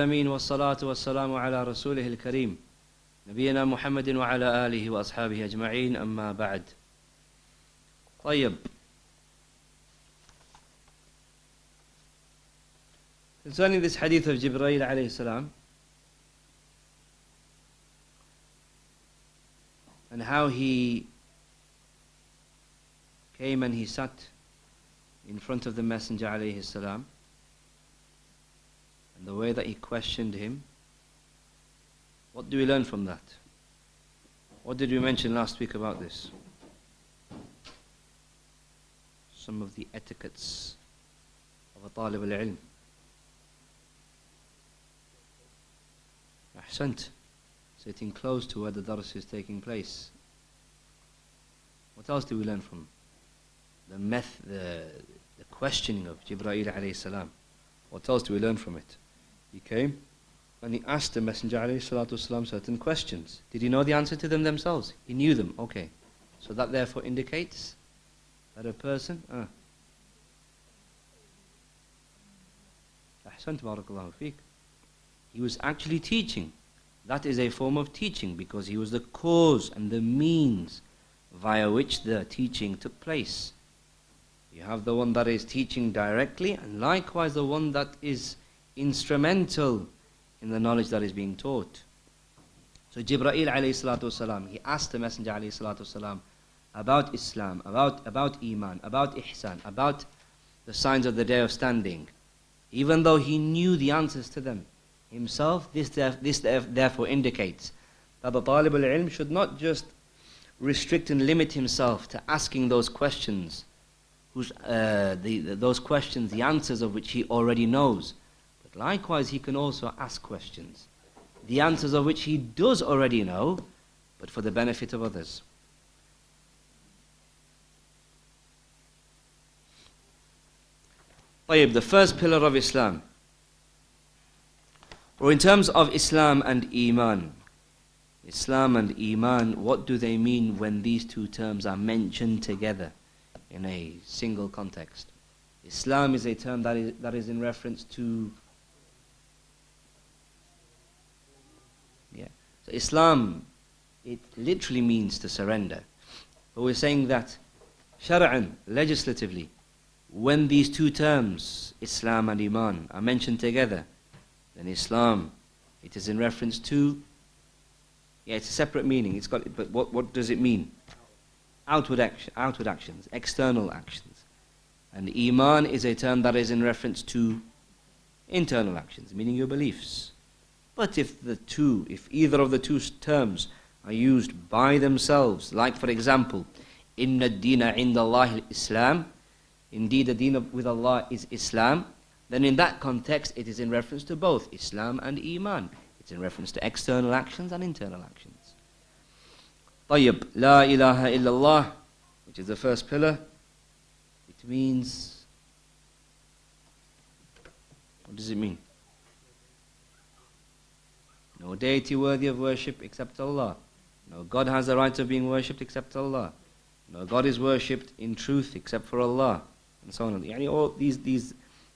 العالمين والصلاة والسلام على رسوله الكريم نبينا محمد وعلى آله وأصحابه أجمعين أما بعد طيب Concerning this hadith of Jibreel alayhi salam and how he came and he sat in front of the Messenger alayhi salam and the way that he questioned him. What do we learn from that? What did we mention last week about this? Some of the etiquettes of a talib al-ilm. Ahsant. Sitting close to where the dars is taking place. What else do we learn from the meth, the, the questioning of Jibreel alayhi salam? What else do we learn from it? He came and he asked the Messenger والسلام, certain questions. Did he know the answer to them themselves? He knew them, okay. So that therefore indicates that a person. Ah. Ahsant barakallahu feek. He was actually teaching. That is a form of teaching because he was the cause and the means via which the teaching took place. You have the one that is teaching directly, and likewise the one that is instrumental in the knowledge that is being taught. So Jibreel alayhi salatu wasalam, he asked the Messenger alayhi salatu wasalam about Islam, about, about Iman, about Ihsan, about the signs of the day of standing. Even though he knew the answers to them himself, this, this therefore indicates that the talib al-ilm should not just restrict and limit himself to asking those questions, whose, uh, the, those questions, the answers of which he already knows. But likewise, he can also ask questions, the answers of which he does already know, but for the benefit of others. طيب, the first pillar of Islam. Or in terms of Islam and Iman. Islam and Iman, what do they mean when these two terms are mentioned together in a single context? Islam is a term that is, that is in reference to. So Islam, it literally means to surrender. But we're saying that, shar'an, legislatively, when these two terms, Islam and Iman, are mentioned together, then Islam, it is in reference to, yeah, it's a separate meaning. It's got, but what, what does it mean? Outward, action, outward actions, external actions. And Iman is a term that is in reference to internal actions, meaning your beliefs. But if the two, if either of the two terms are used by themselves, like for example, Inna dina inda Allah Islam, indeed the deen with Allah is Islam, then in that context it is in reference to both Islam and Iman. It's in reference to external actions and internal actions. طيب, La ilaha illallah, which is the first pillar, it means, what does it mean? No deity worthy of worship except Allah. No God has the right of being worshipped except Allah. No God is worshipped in truth except for Allah. And so on. Yani all these, these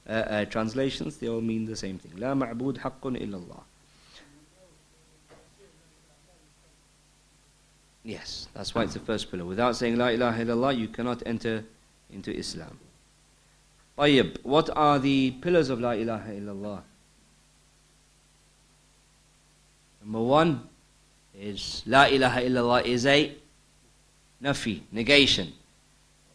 uh, uh, translations, they all mean the same thing. لا معبود حق إلا الله. Yes, that's why it's the first pillar. Without saying La ilaha illallah, you cannot enter into Islam. طيب, what are the pillars of La ilaha illallah? Number one is La ilaha illallah is a nafi, negation.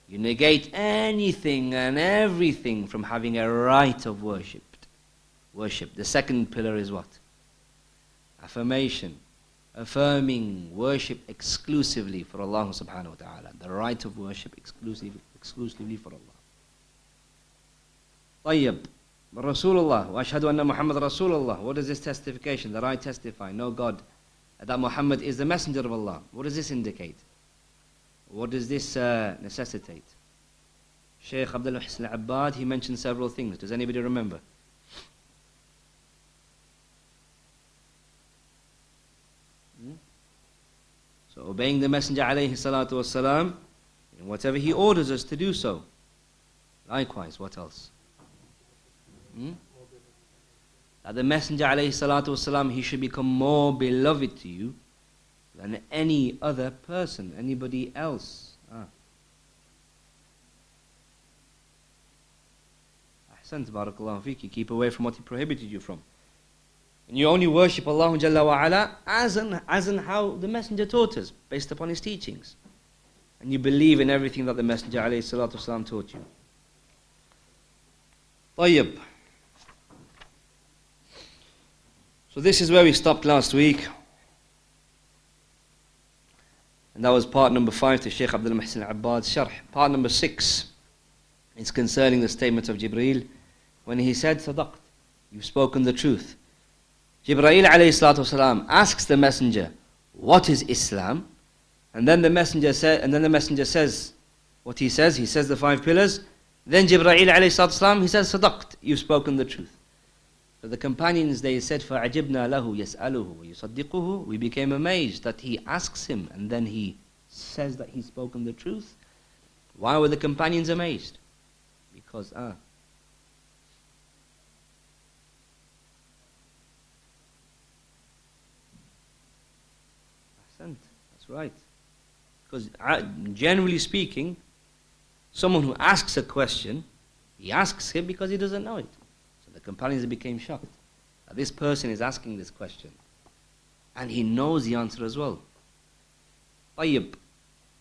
You negate anything and everything from having a right of worship. Worship. The second pillar is what? Affirmation. Affirming worship exclusively for Allah subhanahu wa ta'ala. The right of worship exclusively, exclusively for Allah. طيب Rasulullah, wa anna Muhammad Rasulullah. What is this testification? That I testify, no God, that Muhammad is the messenger of Allah. What does this indicate? What does this uh, necessitate? Shaykh Abdul Muhsin Abbad, he mentioned several things. Does anybody remember? Hmm? So obeying the Messenger alayhi salatu wasalam, in whatever he orders us to do so. Likewise, what else? Hmm? that the Messenger والسلام, he should become more beloved to you than any other person, anybody else. Ah. Ahsant, barakallahu fiqh. You keep away from what he prohibited you from. And you only worship Allah Jalla wa ala as and, as and how the Messenger taught us, based upon his teachings. And you believe in everything that the Messenger والسلام, taught you. طيب. So this is where we stopped last week. And that was part number five to Shaykh Abdul Muhsin Abbad's Sharh. Part number six is concerning the statement of Jibreel when he said, Sadaqt, you've spoken the truth. Jibreel alayhi asks the messenger, What is Islam? And then the messenger said, and then the messenger says what he says. He says the five pillars. Then Jibreel alayhi he says, Sadaqt, you've spoken the truth So the companions they said, فَعَجِبْنَا لَهُ يَسْأَلُهُ وَيُصَدِّقُهُ We became amazed that he asks him and then he says that he's spoken the truth. Why were the companions amazed? Because ah, That's right. Because uh, generally speaking, someone who asks a question, he asks him because he doesn't know it. The companions became shocked. This person is asking this question. And he knows the answer as well. Tayyib.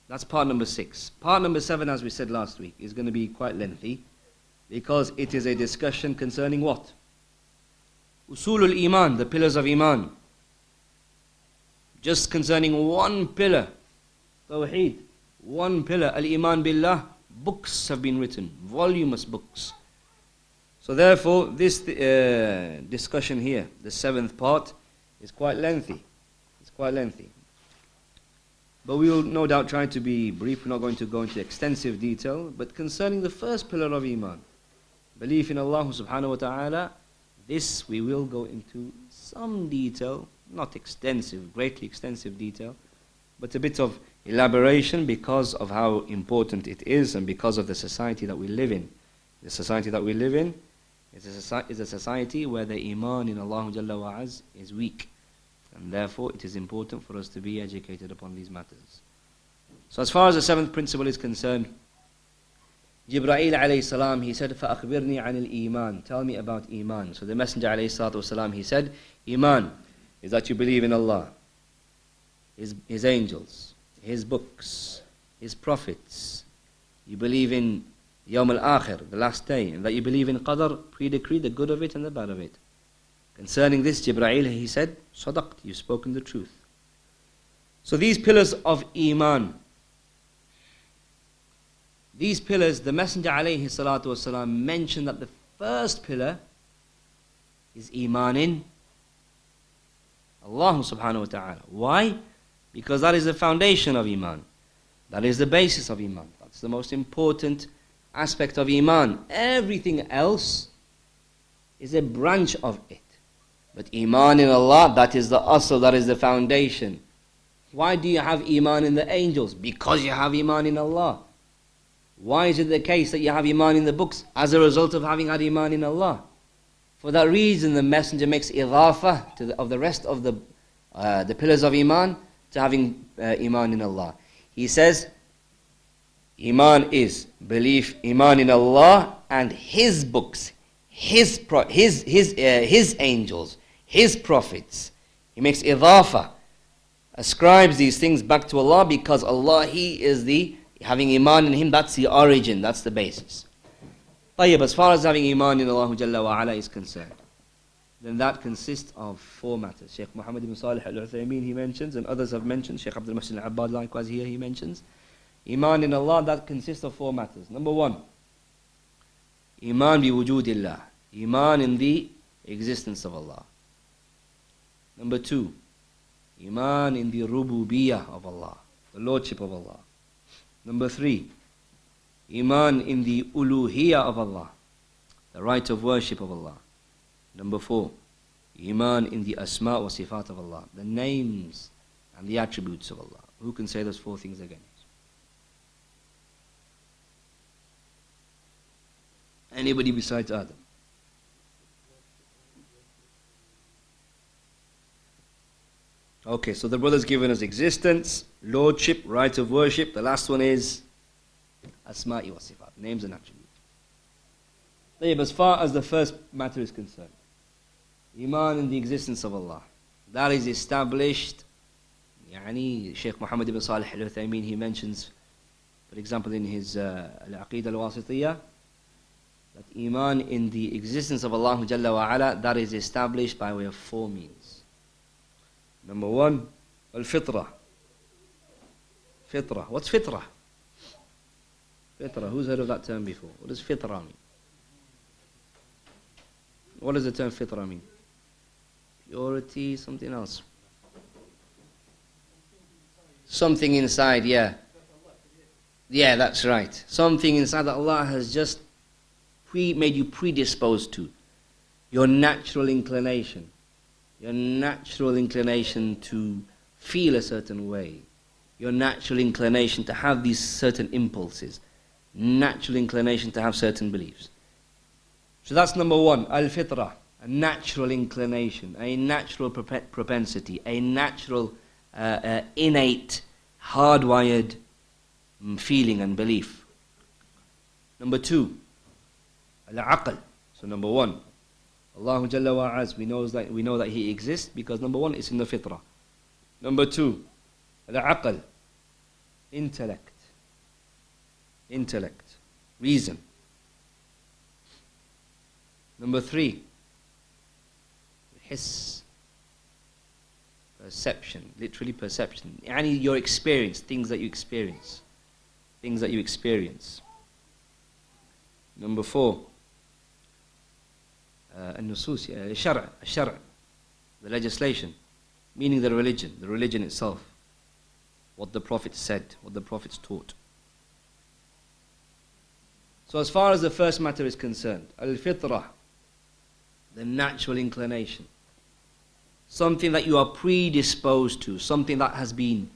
That's part number six. Part number seven, as we said last week, is going to be quite lengthy because it is a discussion concerning what? Usulul Iman, the pillars of Iman just concerning one pillar, Tawheed, one pillar, Al Iman Billah, books have been written, voluminous books. So, therefore, this uh, discussion here, the seventh part, is quite lengthy. It's quite lengthy. But we will no doubt try to be brief. We're not going to go into extensive detail. But concerning the first pillar of Iman, belief in Allah subhanahu wa ta'ala, this we will go into some detail not extensive, greatly extensive detail, but a bit of elaboration because of how important it is and because of the society that we live in. The society that we live in is a, is a society where the iman in Allah Jalla wa Az is weak. And therefore, it is important for us to be educated upon these matters. So, as far as the seventh principle is concerned, Jibreel alayhi salam, he said, فَأَخْبِرْنِي عَنِ الْإِيمَانِ Tell me about Iman. So the Messenger alayhi salatu wasalam, he said, Iman is that you believe in Allah, His, His angels, His books, His prophets. You believe in Yawm al-Akhir, the last day, and that you believe in Qadr, pre-decree, the good of it and the bad of it. Concerning this, Jibreel, he said, Sadaqt, you've spoken the truth. So these pillars of Iman, these pillars, the Messenger alayhi mentioned that the first pillar is Iman in Allah subhanahu wa ta'ala. Why? Because that is the foundation of Iman. That is the basis of Iman. That's the most important aspect of Iman. Everything else is a branch of it. But Iman in Allah, that is the asl, that is the foundation. Why do you have Iman in the angels? Because you have Iman in Allah. Why is it the case that you have Iman in the books? As a result of having had Iman in Allah. For that reason, the Messenger makes idafa the, of the rest of the, uh, the pillars of Iman to having uh, Iman in Allah. He says, Iman is belief, Iman in Allah and His books, His, pro- his, his, uh, his angels, His prophets. He makes idafa, ascribes these things back to Allah because Allah, He is the, having Iman in Him, that's the origin, that's the basis. طيب, as far as having iman in Allah Jalla wa ala is concerned, then that consists of four matters. Sheikh Muhammad ibn Salih al Uthaymeen he mentions, and others have mentioned, Sheikh Abdul Muhsin al Abbad likewise here he mentions. Iman in Allah, that consists of four matters. Number one, Iman bi wujudillah. Iman in the existence of Allah. Number two, Iman in the rububiyah of Allah, the lordship of Allah. Number three, Iman in the uluhiyah of Allah, the right of worship of Allah. Number four, Iman in the asma wa sifat of Allah, the names and the attributes of Allah. Who can say those four things again? Anybody besides Adam. Okay, so the brother's given us existence, lordship, right of worship. The last one is Asma'i wa Sifat, names and attributes. As far as the first matter is concerned, Iman in the existence of Allah. That is established. يعني Sheikh Muhammad ibn Salih al Uthaymeen, he mentions, for example, in his uh, Al Aqid al Wasitiyah, that Iman in the existence of Allah Jalla wa ala, that is established by way of four means. Number one, al-fitra. Fitra. What's fitra? Fitra. Who's heard of that term before? What does fitra mean? What does the term fitra mean? Purity, something else. Something inside, yeah. Yeah, that's right. Something inside that Allah has just pre made you predisposed to. Your natural inclination your natural inclination to feel a certain way, your natural inclination to have these certain impulses, natural inclination to have certain beliefs. So that's number one, al fitra, a natural inclination, a natural propensity, a natural, uh, uh, innate, hardwired um, feeling and belief. Number two, al aql. So, number one, Allah Jalla wa Az, we that, we know that He exists because number one, it's in the fitrah. Number two, the aql, intellect. Intellect, reason. Number three, his perception, literally perception. Yani your experience, things that you experience. Things that you experience. Number four, النصوص الشرع الشرع the legislation meaning the religion the religion itself what the prophet said what the prophets taught so as far as the first matter is concerned al-fitrah the natural inclination something that you are predisposed to something that has been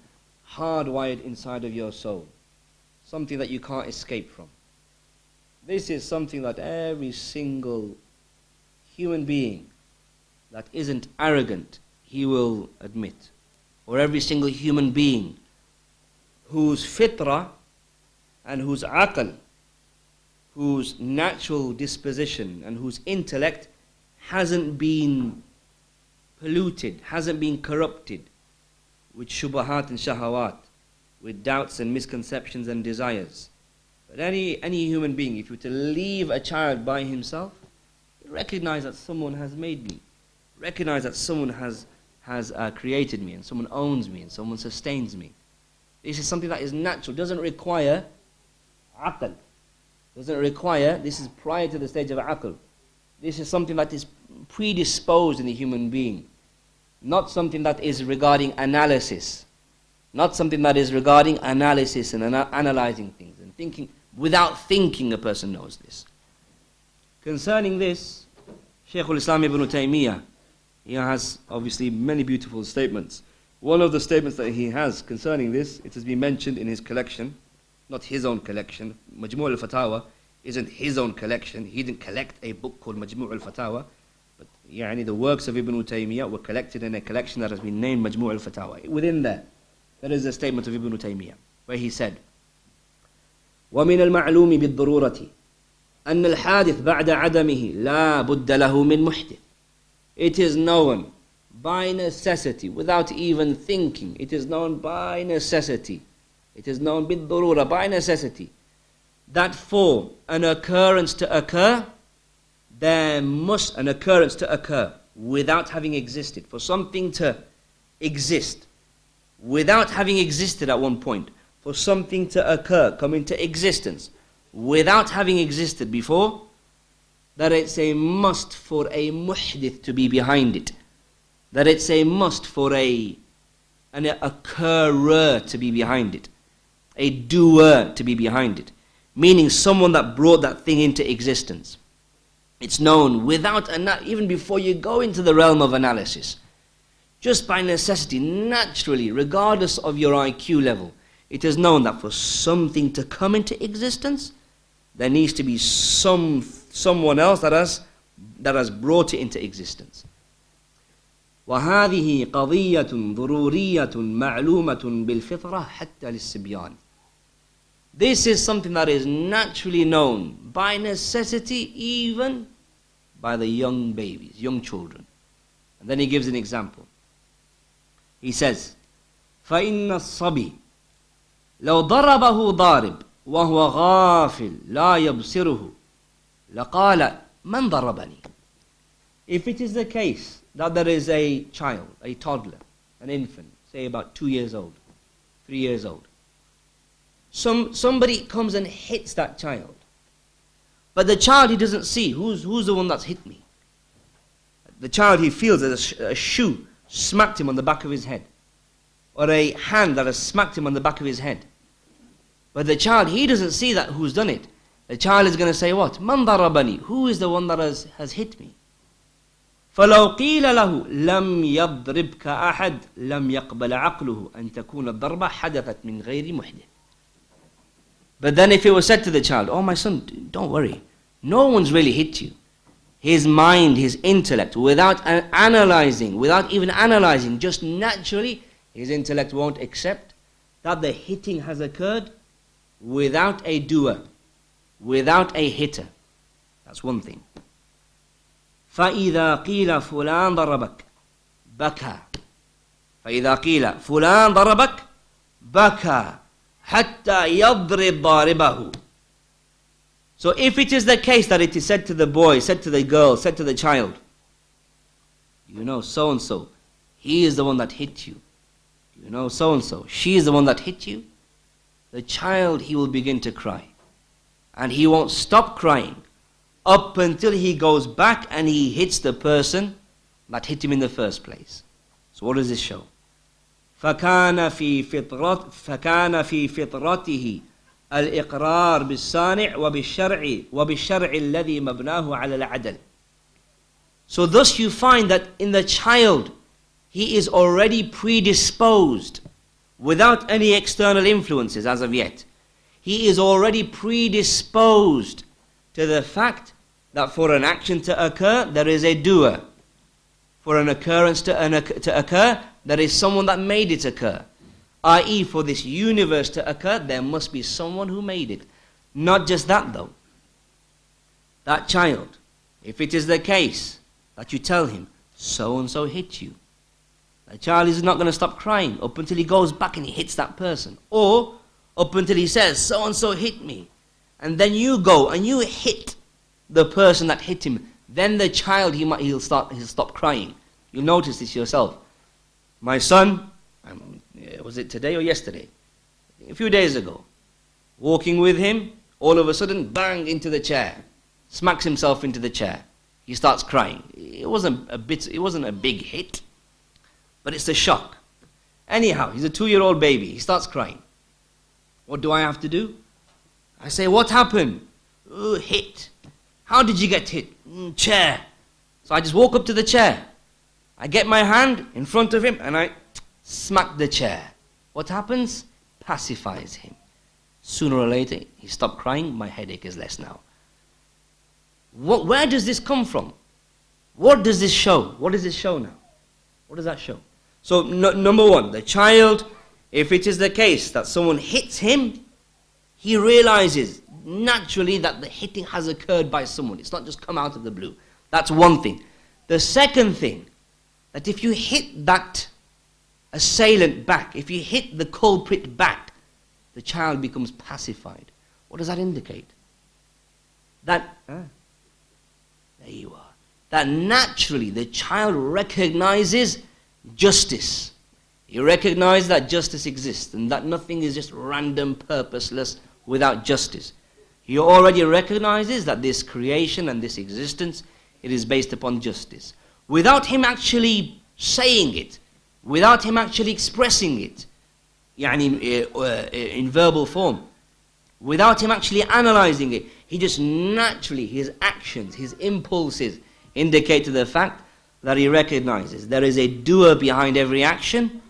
hardwired inside of your soul something that you can't escape from this is something that every single human being that isn't arrogant, he will admit. Or every single human being whose fitrah and whose aql, whose natural disposition and whose intellect hasn't been polluted, hasn't been corrupted with shubahat and shahawat, with doubts and misconceptions and desires. But any, any human being, if you were to leave a child by himself, recognize that someone has made me. Recognize that someone has, has uh, created me and someone owns me and someone sustains me. This is something that is natural, doesn't require aql. Doesn't require, this is prior to the stage of aql. This is something that is predisposed in the human being. Not something that is regarding analysis. Not something that is regarding analysis and ana- analyzing things and thinking. Without thinking, a person knows this. Concerning this, Shaykh al-Islam ibn Taymiyyah, he has obviously many beautiful statements. One of the statements that he has concerning this, it has been mentioned in his collection, not his own collection. Majmu' al-Fatawa isn't his own collection. He didn't collect a book called Majmu' al-Fatawa. But يعني, the works of Ibn Taymiyyah were collected in a collection that has been named Majmu' al-Fatawa. Within there, there is a statement of Ibn Taymiyyah where he said, ومن المعلوم بالضرورة أن الحادث بعد عدمه لا بد له من محدث It is known by necessity without even thinking it is known by necessity it is known بالضرورة by necessity that for an occurrence to occur there must an occurrence to occur without having existed for something to exist without having existed at one point for something to occur come into existence without having existed before, that it's a must for a muhdith to be behind it. That it's a must for a an occurrer to be behind it. A doer to be behind it. Meaning someone that brought that thing into existence. It's known without, even before you go into the realm of analysis. Just by necessity, naturally, regardless of your IQ level, it is known that for something to come into existence, there needs to be some someone else that has that has brought it into existence. وهذه قضية ضرورية معلومة بالفطرة حتى للصبيان This is something that is naturally known by necessity even by the young babies, young children. And then he gives an example. He says, فإن الصبي لو ضربه ضارب وهو غافل لا يبصره لقال من ضربني If it is the case that there is a child, a toddler, an infant, say about two years old, three years old, some, somebody comes and hits that child. But the child he doesn't see, who's, who's the one that's hit me? The child he feels that a, sh- a shoe smacked him on the back of his head, or a hand that has smacked him on the back of his head. But the child, he doesn't see that who's done it. The child is going to say what? Man darabani. Who is the one that has, has hit me? فلو قيل له لم يضربك أحد لم يقبل عقله أن تكون الضربة حدثت من غير محدث but then if it was said to the child, Oh, my son, don't worry. No one's really hit you. His mind, his intellect, without analyzing, without even analyzing, just naturally, his intellect won't accept that the hitting has occurred without a doer, without a hitter. That's one thing. فإذا قيل فلان ضربك بكى فإذا قيل فلان ضربك بكى حتى يضرب ضاربه So if it is the case that it is said to the boy, said to the girl, said to the child, you know so and so, he is the one that hit you. You know so and so, she is the one that hit you. The child, he will begin to cry. And he won't stop crying up until he goes back and he hits the person that hit him in the first place. So what does this show? فكان في فطرت فكان في فطرته الإقرار بالصانع وبالشرع وبالشرع الذي مبناه على العدل. So thus you find that in the child he is already predisposed without any external influences as of yet. He is already predisposed to the fact that for an action to occur there is a doer. For an occurrence to, to occur there is someone that made it occur. I.e., for this universe to occur, there must be someone who made it. Not just that, though. That child, if it is the case that you tell him, so and so hit you, the child is not going to stop crying up until he goes back and he hits that person. Or up until he says, so and so hit me. And then you go and you hit the person that hit him. Then the child, he might, he'll, start, he'll stop crying. You'll notice this yourself. My son, um, was it today or yesterday? A few days ago, walking with him, all of a sudden, bang into the chair, smacks himself into the chair. He starts crying. It wasn't a bit, it wasn't a big hit, but it's a shock. Anyhow, he's a two-year-old baby. He starts crying. What do I have to do? I say, what happened? Oh, hit. How did you get hit? Mm, chair. So I just walk up to the chair. I get my hand in front of him and I smack the chair. What happens? Pacifies him. Sooner or later, he stopped crying, my headache is less now. What, where does this come from? What does this show? What does this show now? What does that show? So, number one, the child, if it is the case that someone hits him, he realizes naturally that the hitting has occurred by someone. It's not just come out of the blue. That's one thing. The second thing, that if you hit that assailant back, if you hit the culprit back, the child becomes pacified. What does that indicate? That, ah, there you are. That naturally the child recognizes justice. He recognizes that justice exists and that nothing is just random, purposeless, without justice. He already recognizes that this creation and this existence, it is based upon justice without him actually saying it, without him actually expressing it, يعني, uh, uh, in verbal form, without him actually analyzing it. He just naturally, his actions, his impulses indicate to the fact that he recognizes there is a doer behind every action,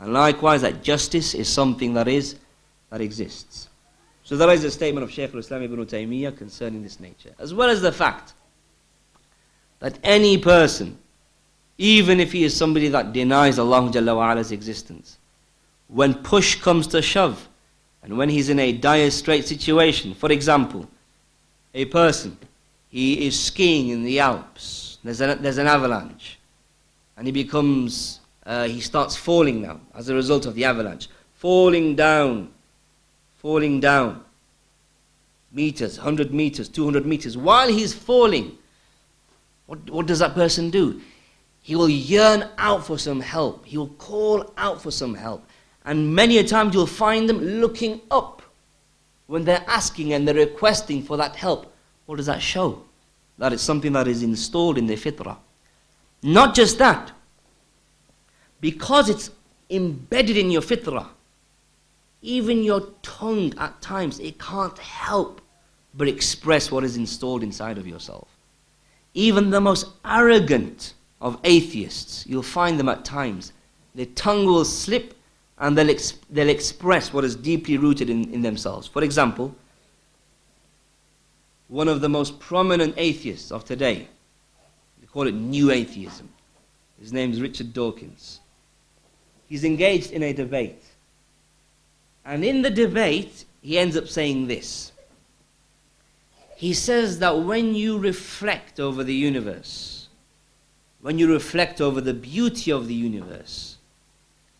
and likewise that justice is something that is, that exists. So that is a statement of Shaykh al-Islam ibn Taymiyyah concerning this nature, as well as the fact that any person even if he is somebody that denies Allah Jalla existence. When push comes to shove, and when he's in a dire strait situation, for example, a person, he is skiing in the Alps, there's an, there's an avalanche, and he becomes, uh, he starts falling now as a result of the avalanche, falling down, falling down, meters, 100 meters, 200 meters. While he's falling, what, what does that person do? He will yearn out for some help. He will call out for some help. And many a time you'll find them looking up when they're asking and they're requesting for that help. What does that show? That it's something that is installed in their fitrah. Not just that, because it's embedded in your fitrah, even your tongue at times, it can't help but express what is installed inside of yourself. Even the most arrogant of atheists, you'll find them at times, their tongue will slip and they'll, they'll express what is deeply rooted in, in themselves. For example, one of the most prominent atheists of today, they call it New Atheism. His name is Richard Dawkins. He's engaged in a debate. And in the debate, he ends up saying this he says that when you reflect over the universe, when you reflect over the beauty of the universe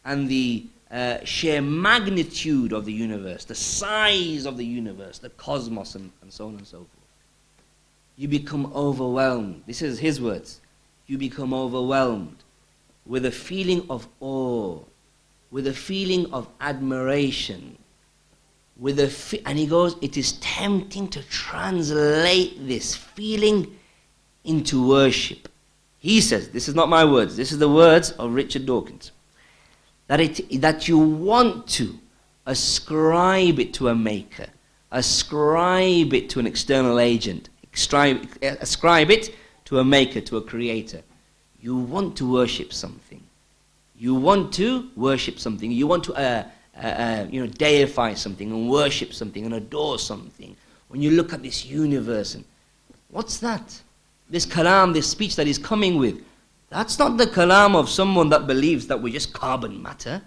and the uh, sheer magnitude of the universe, the size of the universe, the cosmos, and, and so on and so forth, you become overwhelmed. This is his words. You become overwhelmed with a feeling of awe, with a feeling of admiration, with a fi- and he goes it is tempting to translate this feeling into worship he says this is not my words this is the words of richard dawkins that it that you want to ascribe it to a maker ascribe it to an external agent ascribe, it to a maker to a creator you want to worship something you want to worship something you want to uh, uh, uh, you know, deify something and worship something and adore something. When you look at this universe, and what's that? This kalam, this speech that he's coming with, that's not the kalam of someone that believes that we're just carbon matter.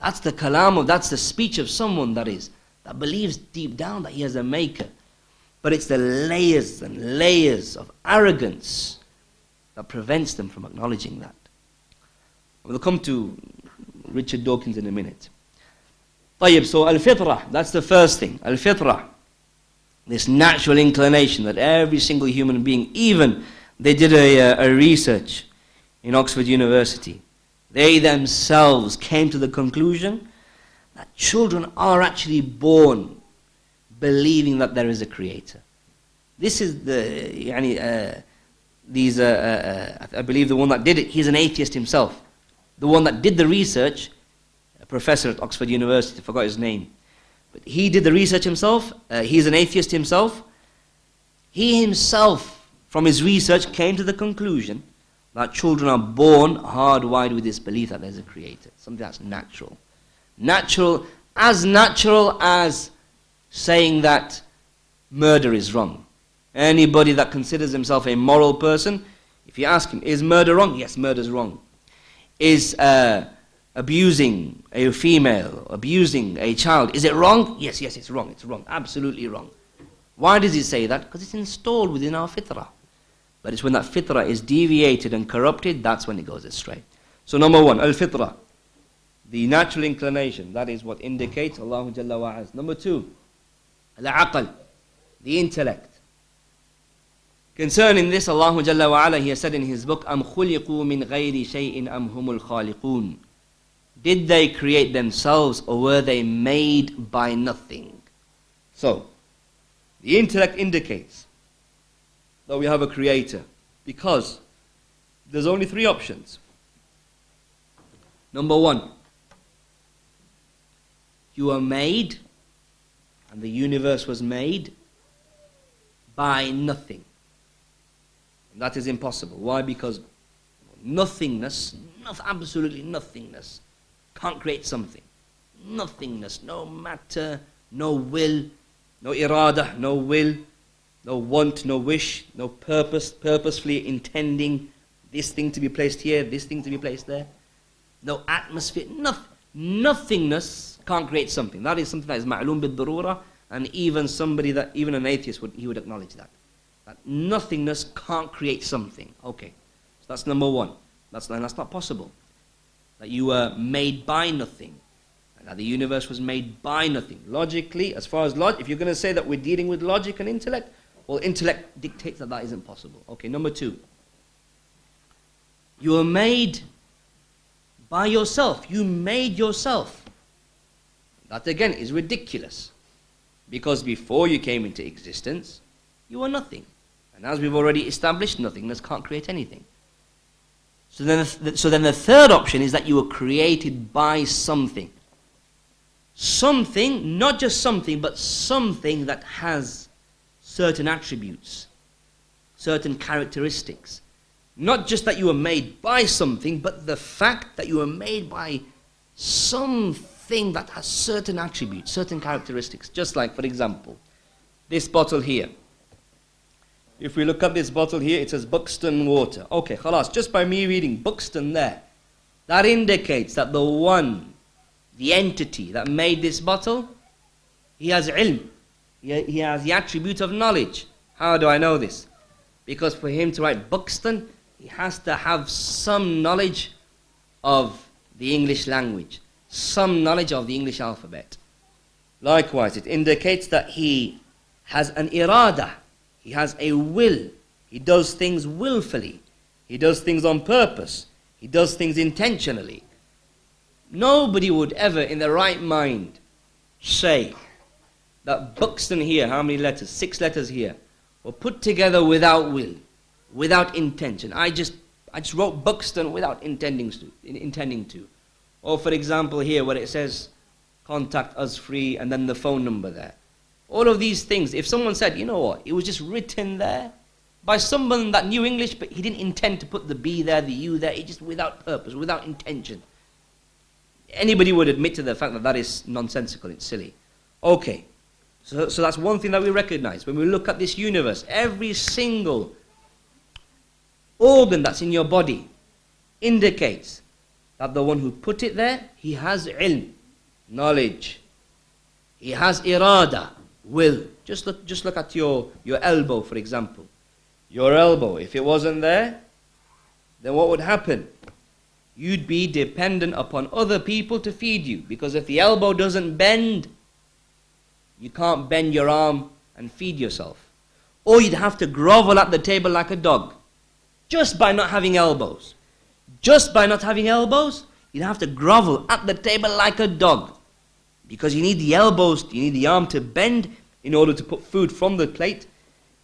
That's the kalam of, that's the speech of someone that is, that believes deep down that he has a maker. But it's the layers and layers of arrogance that prevents them from acknowledging that. We'll come to Richard Dawkins in a minute. طيب, so al-fitra, that's the first thing. Al-fitra, this natural inclination that every single human being, even they did a, uh, a research in Oxford University. They themselves came to the conclusion that children are actually born believing that there is a creator. This is the, uh, these, uh, uh, I believe the one that did it, he's an atheist himself. The one that did the research a professor at Oxford University, I forgot his name. But he did the research himself. Uh, he's an atheist himself. He himself, from his research, came to the conclusion that children are born hardwired with this belief that there's a creator, something that's natural. Natural, as natural as saying that murder is wrong. Anybody that considers himself a moral person, if you ask him, is murder wrong? Yes, murder is wrong. Is uh, abusing a female, abusing a child, is it wrong? Yes, yes, it's wrong. It's wrong. Absolutely wrong. Why does he say that? Because it's installed within our fitrah. But it's when that fitrah is deviated and corrupted, that's when it goes astray. So number one, al-fitrah. The natural inclination, that is what indicates Allah Jalla wa Number two, al-aql, the intellect. Concerning this, Allah Jalla wa He has said in His book, أَمْ خُلِقُوا مِنْ غَيْرِ شَيْءٍ أَمْ هُمُ الْخَالِقُونَ did they create themselves or were they made by nothing? So, the intellect indicates that we have a creator because there's only three options. Number one, you were made and the universe was made by nothing. And that is impossible. Why? Because nothingness, absolutely nothingness, can't create something. Nothingness, no matter, no will, no irada, no will, no want, no wish, no purpose, purposefully intending, this thing to be placed here, this thing to be placed there. No atmosphere, nothing. Nothingness can't create something. That is something that is ma'loom bid and even somebody that, even an atheist would, he would acknowledge that. That nothingness can't create something. Okay, so that's number one. That's, that's not possible. That you were made by nothing. And that the universe was made by nothing. Logically, as far as logic, if you're going to say that we're dealing with logic and intellect, well, intellect dictates that that isn't possible. Okay, number two. You were made by yourself. You made yourself. That again is ridiculous. Because before you came into existence, you were nothing. And as we've already established, nothingness can't create anything. So then, the, so then the third option is that you were created by something. Something, not just something, but something that has certain attributes, certain characteristics. Not just that you were made by something, but the fact that you were made by something that has certain attributes, certain characteristics. Just like, for example, this bottle here. If we look at this bottle here, it says Buxton water. Okay, khalas, just by me reading Buxton there, that indicates that the one, the entity that made this bottle, he has ilm. He, he has the attribute of knowledge. How do I know this? Because for him to write Buxton, he has to have some knowledge of the English language, some knowledge of the English alphabet. Likewise, it indicates that he has an irada, he has a will, he does things willfully, he does things on purpose, he does things intentionally. Nobody would ever, in their right mind, say that Buxton here, how many letters? Six letters here, were put together without will without intention. I just, I just wrote Buxton without intending to, intending to. Or for example here where it says contact us free and then the phone number there. All of these things, if someone said, you know what, it was just written there by someone that knew English but he didn't intend to put the B there, the U there, it just without purpose, without intention. Anybody would admit to the fact that that is nonsensical, it's silly. Okay, so, so that's one thing that we recognize. When we look at this universe, every single organ that's in your body indicates that the one who put it there, he has ilm, knowledge. He has irada, will. Just look, just look at your, your elbow, for example. Your elbow, if it wasn't there, then what would happen? You'd be dependent upon other people to feed you. Because if the elbow doesn't bend, you can't bend your arm and feed yourself. Or you'd have to grovel at the table like a dog just by not having elbows. Just by not having elbows, you have to grovel at the table like a dog. Because you need the elbows, you need the arm to bend in order to put food from the plate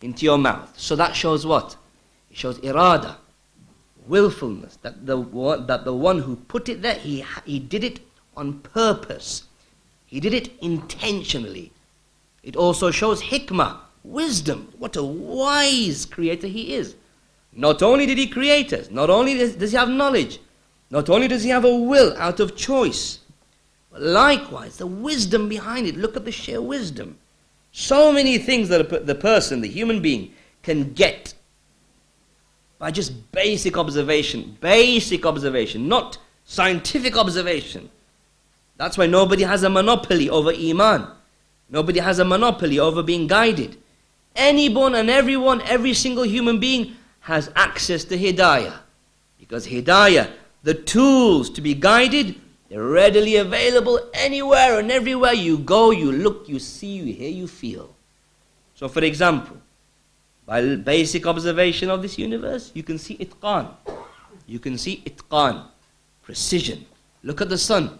into your mouth. So that shows what? It shows irada, willfulness, that the, that the one who put it there, he, he did it on purpose. He did it intentionally. It also shows hikmah, wisdom. What a wise creator he is. Not only did he create us, not only does he have knowledge, not only does he have a will out of choice, but likewise, the wisdom behind it. Look at the sheer wisdom. So many things that the person, the human being, can get by just basic observation, basic observation, not scientific observation. That's why nobody has a monopoly over Iman. Nobody has a monopoly over being guided. Anyone and everyone, every single human being has access to Hidayah. Because Hidayah, the tools to be guided, they're readily available anywhere and everywhere you go, you look, you see, you hear, you feel. So, for example, by basic observation of this universe, you can see itqan. You can see itqan, precision. Look at the sun.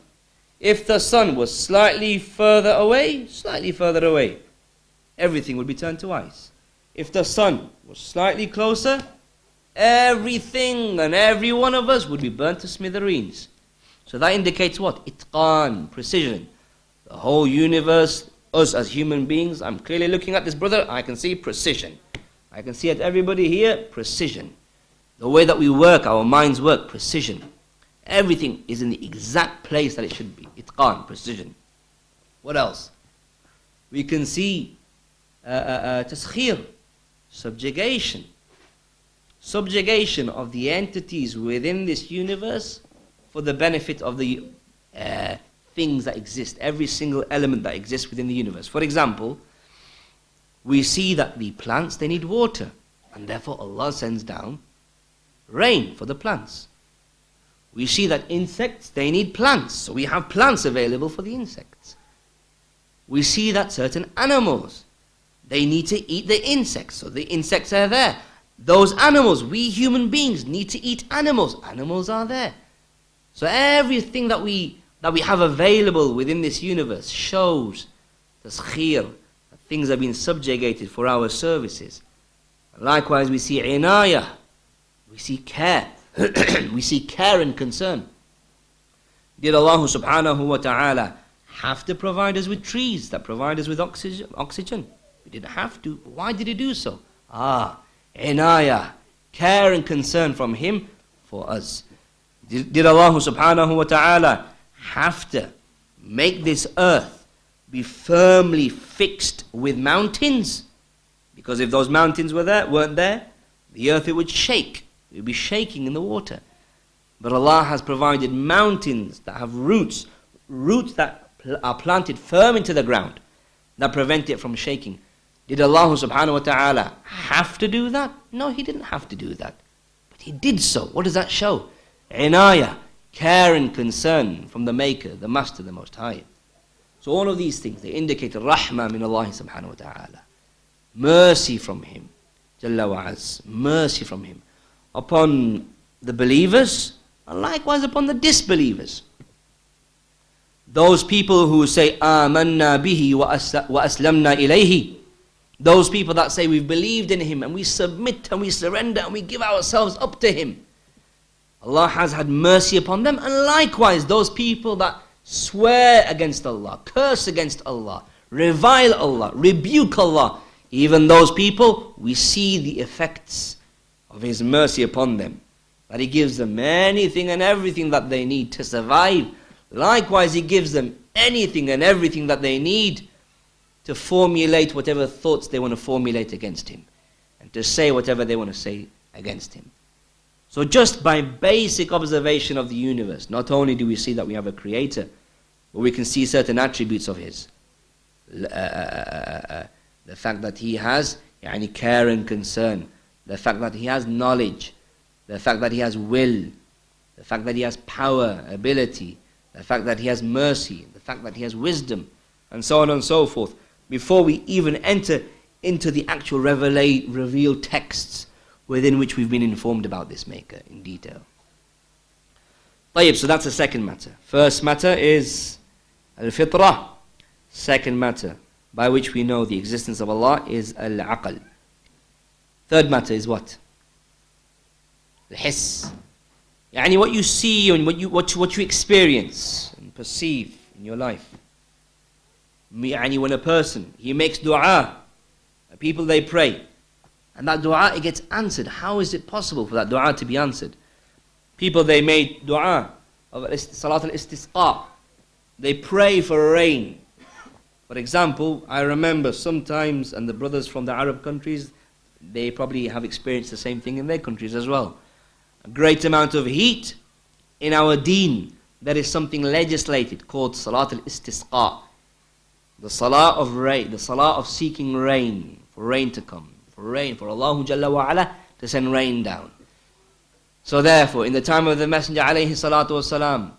If the sun was slightly further away, slightly further away, everything would be turned to ice. If the sun was slightly closer, everything and every one of us would be burnt to smithereens. So that indicates what? Itqan, precision. The whole universe, us as human beings, I'm clearly looking at this brother, I can see precision. I can see at everybody here, precision. The way that we work, our minds work, precision. Everything is in the exact place that it should be. Itqan, precision. What else? We can see uh, uh, uh, subjugation subjugation of the entities within this universe for the benefit of the uh, things that exist, every single element that exists within the universe. For example, we see that the plants they need water, and therefore Allah sends down rain for the plants. We see that insects they need plants, so we have plants available for the insects. We see that certain animals they need to eat the insects, so the insects are there. Those animals, we human beings need to eat animals. Animals are there. So everything that we that we have available within this universe shows taskhir, that things have been subjugated for our services. Likewise, we see inayah, we see care, we see care and concern. Did Allah subhanahu wa ta'ala have to provide us with trees that provide us with oxygen? oxygen? We didn't have to. Why did He do so? Ah, inayah, care and concern from Him for us. Did, did Allah subhanahu wa ta'ala have to make this earth be firmly fixed with mountains. Because if those mountains were there, weren't there, the earth it would shake. It would be shaking in the water. But Allah has provided mountains that have roots, roots that are planted firm into the ground, that prevent it from shaking. Did Allah subhanahu wa ta'ala have to do that? No, He didn't have to do that. But He did so. What does that show? Inayah, care and concern from the Maker, the Master, the Most High. So all of these things, they indicate rahmah min Allah subhanahu wa ta'ala. Mercy from Him. Jalla wa. Mercy from Him. Upon the believers, and likewise upon the disbelievers. Those people who say, Amanna bihi wa aslamna ilayhi. Those people that say we've believed in Him and we submit and we surrender and we give ourselves up to Him. Allah has had mercy upon them, and likewise those people that swear against Allah, curse against Allah, revile Allah, rebuke Allah, even those people, we see the effects of His mercy upon them. That He gives them anything and everything that they need to survive. Likewise, He gives them anything and everything that they need to formulate whatever thoughts they want to formulate against Him, and to say whatever they want to say against Him. So, just by basic observation of the universe, not only do we see that we have a creator, but we can see certain attributes of his. Uh, uh, uh, the fact that he has yani, care and concern, the fact that he has knowledge, the fact that he has will, the fact that he has power, ability, the fact that he has mercy, the fact that he has wisdom, and so on and so forth, before we even enter into the actual revealed texts within which we've been informed about this maker in detail. طيب, so that's the second matter. First matter is al-fitrah. Second matter by which we know the existence of Allah is al-aql. Third matter is what? The-hiss. Yani what you see and what you, what, what you experience and perceive in your life. When a person, he makes dua, people they pray, and that dua, it gets answered. How is it possible for that dua to be answered? People, they made dua of Salat al-Istisqa. They pray for rain. For example, I remember sometimes, and the brothers from the Arab countries, they probably have experienced the same thing in their countries as well. A great amount of heat in our deen. There is something legislated called Salat al-Istisqa. The Salah of rain, the Salah of seeking rain, for rain to come for rain, for Allah Jalla wa ala to send rain down. So therefore, in the time of the Messenger alayhi salatu wasalam,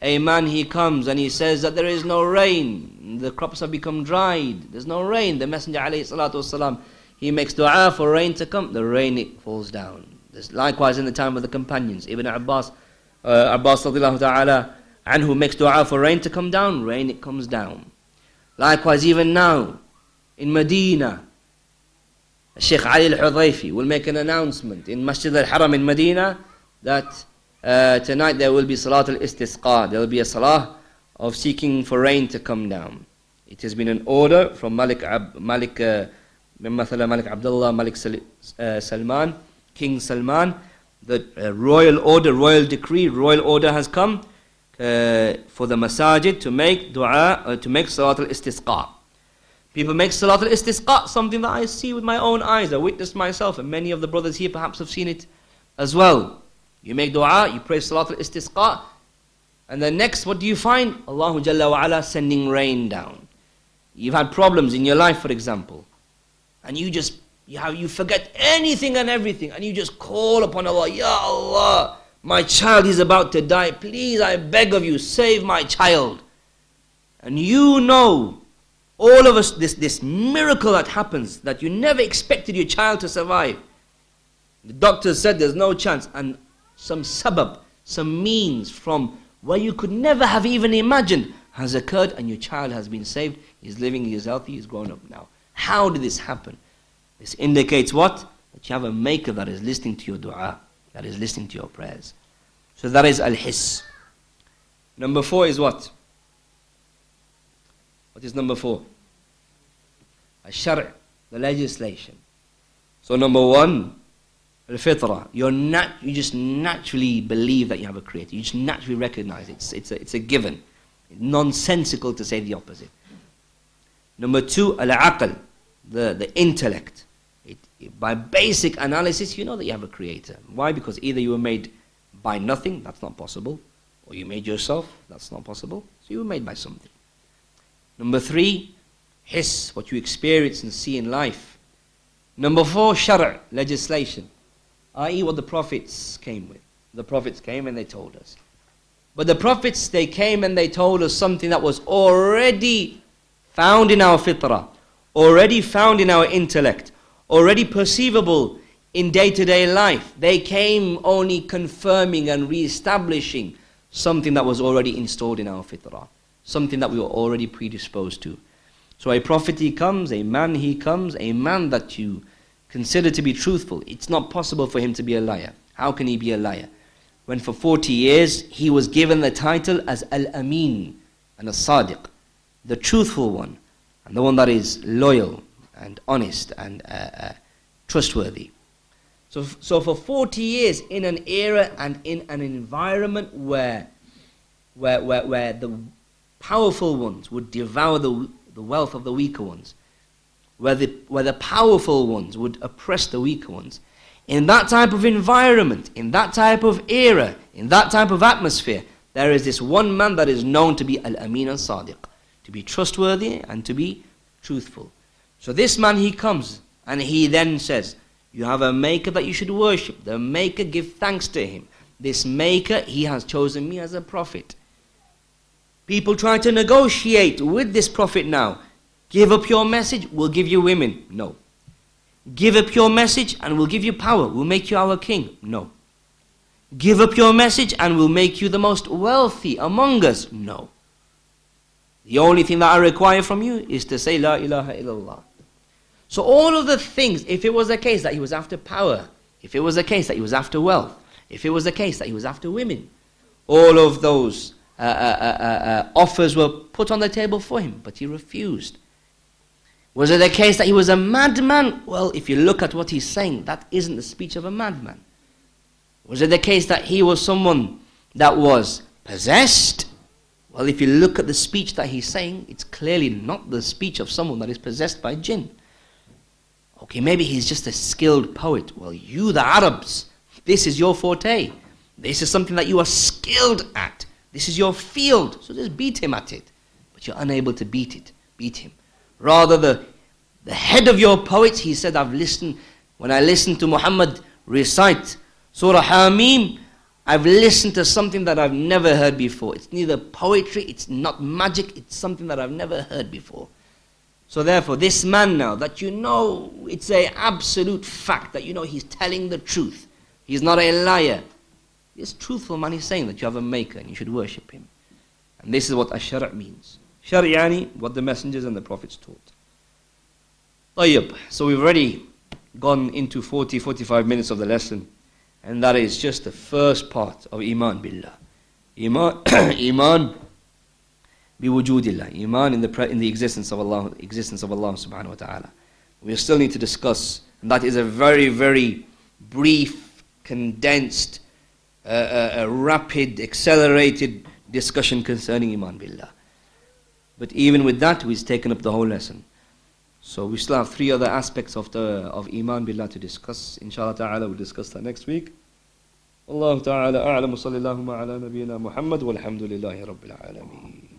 a man he comes and he says that there is no rain, the crops have become dried, there's no rain. The Messenger alayhi salatu wasalam, he makes dua for rain to come, the rain it falls down. There's likewise in the time of the companions, Ibn Abbas, uh, Abbas ta'ala, who makes dua for rain to come down, rain it comes down. Likewise even now, in Medina, Sheikh Ali al-Hudhaifi will make an announcement in Masjid al-Haram in Medina that uh, tonight there will be Salat al-Istisqa. There will be a Salah of seeking for rain to come down. It has been an order from Malik, Ab, Malik, uh, Malik Abdullah, Malik Sal, uh, Salman, King Salman. The uh, royal order, royal decree, royal order has come uh, for the masajid to make dua, uh, to make Salat al-Istisqa. People make Salat al-Istisqa, something that I see with my own eyes. I witnessed myself, and many of the brothers here perhaps have seen it as well. You make dua, you pray Salat al-Istisqa, and then next, what do you find? Allah Jalla wa ala sending rain down. You've had problems in your life, for example, and you just you have you forget anything and everything, and you just call upon Allah, Ya Allah, my child is about to die. Please, I beg of you, save my child. And you know all of us this, this miracle that happens that you never expected your child to survive. The doctor said there's no chance, and some sabab, some means from where you could never have even imagined has occurred, and your child has been saved. He's living, he's healthy, he's grown up now. How did this happen? This indicates what? That you have a maker that is listening to your dua, that is listening to your prayers. So that is al his. Number four is what? What is number four? A shar' the legislation. So number one, al-fitra. You're nat- you just naturally believe that you have a creator. You just naturally recognize it. It's, it's, a, it's a given. It's nonsensical to say the opposite. Number two, al-aql, the, the intellect. By basic analysis, you know that you have a creator. Why? Because either you were made by nothing, that's not possible, or you made yourself, that's not possible. So you were made by something. Number three, hiss, what you experience and see in life. Number four, shar' legislation, i.e., what the prophets came with. The prophets came and they told us. But the prophets, they came and they told us something that was already found in our fitrah, already found in our intellect, already perceivable in day to day life. They came only confirming and re establishing something that was already installed in our fitrah something that we were already predisposed to. So a prophet he comes, a man he comes, a man that you consider to be truthful. It's not possible for him to be a liar. How can he be a liar? When for 40 years he was given the title as Al-Amin and As-Sadiq, the truthful one, and the one that is loyal and honest and uh, uh, trustworthy. So, so for 40 years in an era and in an environment where, where, where, where the powerful ones would devour the, the wealth of the weaker ones, where the, where the powerful ones would oppress the weaker ones. In that type of environment, in that type of era, in that type of atmosphere, there is this one man that is known to be Al Amin al Sadiq, to be trustworthy and to be truthful. So this man, he comes and he then says, You have a maker that you should worship. The maker, give thanks to him. This maker, he has chosen me as a prophet. People try to negotiate with this prophet now. Give up your message, we'll give you women. No. Give up your message and we'll give you power. We'll make you our king. No. Give up your message and we'll make you the most wealthy among us. No. The only thing that I require from you is to say La ilaha illallah. So all of the things, if it was the case that he was after power, if it was the case that he was after wealth, if it was the case that he was after women, all of those uh, uh, uh, offers were put on the table for him, but he refused. Was it the case that he was a madman? Well, if you look at what he's saying, that isn't the speech of a madman. Was it the case that he was someone that was possessed? Well, if you look at the speech that he's saying, it's clearly not the speech of someone that is possessed by jinn. Okay, maybe he's just a skilled poet. Well, you, the Arabs, this is your forte. This is something that you are skilled at. This is your field, so just beat him at it. But you're unable to beat it, beat him. Rather, the, the head of your poets, he said, I've listened, when I listened to Muhammad recite Surah Hamim, I've listened to something that I've never heard before. It's neither poetry, it's not magic, it's something that I've never heard before. So therefore, this man now, that you know, it's a absolute fact that you know he's telling the truth. He's not a liar. This truthful man is saying that you have a maker and you should worship him. And this is what ash-shar' means. Shari'ani, what the messengers and the prophets taught. طيب, so we've already gone into 40, 45 minutes of the lesson. And that is just the first part of Iman Billah. Iman, Iman biwujudillah. Iman in the, in the existence of Allah, existence of Allah subhanahu wa ta'ala. We still need to discuss, and that is a very, very brief, condensed a, a, rapid, accelerated discussion concerning Iman Billah. But even with that, we've taken up the whole lesson. So we still have three other aspects of the of Iman Billah to discuss. Inshallah ta'ala we'll discuss that next week. Allah ta'ala a'lam wa sallallahu ala nabiyyina Muhammad walhamdulillahi rabbil alameen.